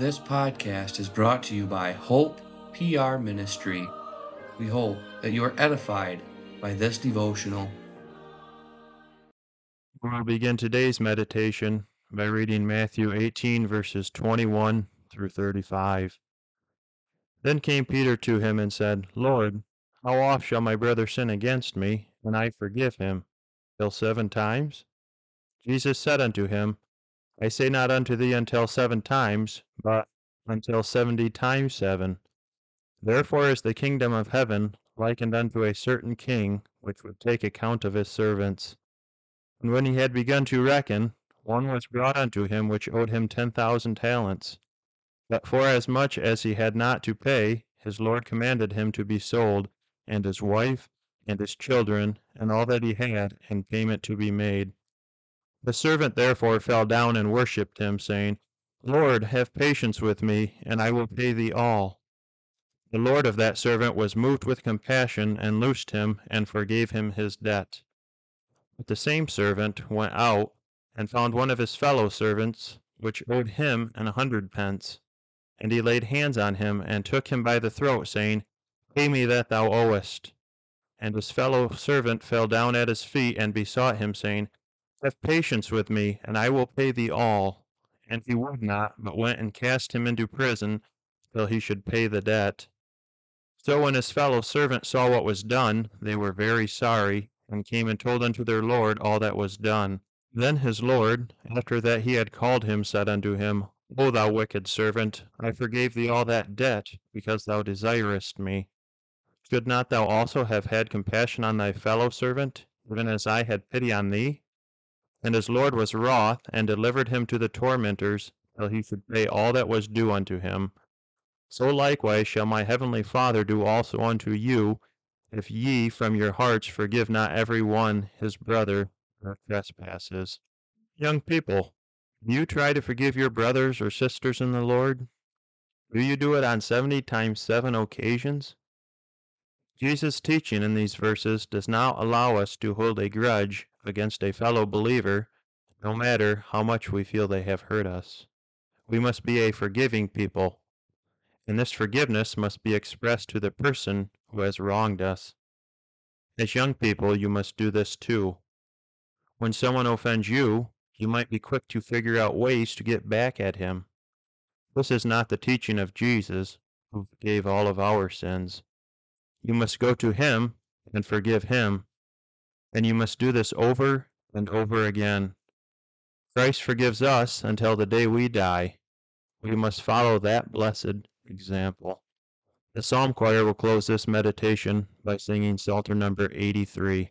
This podcast is brought to you by Hope PR Ministry. We hope that you are edified by this devotional. We'll begin today's meditation by reading Matthew 18, verses 21 through 35. Then came Peter to him and said, Lord, how oft shall my brother sin against me, and I forgive him? Till seven times? Jesus said unto him, I say not unto thee until seven times, but until seventy times seven. Therefore is the kingdom of heaven likened unto a certain king, which would take account of his servants. And when he had begun to reckon, one was brought unto him which owed him ten thousand talents. But forasmuch as he had not to pay, his lord commanded him to be sold, and his wife, and his children, and all that he had, and payment to be made. The servant therefore fell down and worshipped him, saying, Lord, have patience with me, and I will pay thee all. The lord of that servant was moved with compassion, and loosed him, and forgave him his debt. But the same servant went out, and found one of his fellow servants, which owed him an hundred pence. And he laid hands on him, and took him by the throat, saying, Pay me that thou owest. And his fellow servant fell down at his feet, and besought him, saying, have patience with me, and I will pay thee all. And he would not, but went and cast him into prison till he should pay the debt. So when his fellow servants saw what was done, they were very sorry, and came and told unto their lord all that was done. Then his lord, after that he had called him, said unto him, O thou wicked servant, I forgave thee all that debt, because thou desiredst me. Should not thou also have had compassion on thy fellow servant, even as I had pity on thee? And his lord was wroth, and delivered him to the tormentors, till he should pay all that was due unto him. So likewise shall my heavenly Father do also unto you, if ye from your hearts forgive not every one his brother their trespasses. Young people, you try to forgive your brothers or sisters in the Lord? Do you do it on seventy times seven occasions? Jesus' teaching in these verses does not allow us to hold a grudge against a fellow believer, no matter how much we feel they have hurt us. We must be a forgiving people, and this forgiveness must be expressed to the person who has wronged us. As young people, you must do this too. When someone offends you, you might be quick to figure out ways to get back at him. This is not the teaching of Jesus, who forgave all of our sins. You must go to him and forgive him and you must do this over and over again. Christ forgives us until the day we die. We must follow that blessed example. The Psalm Choir will close this meditation by singing Psalter number 83.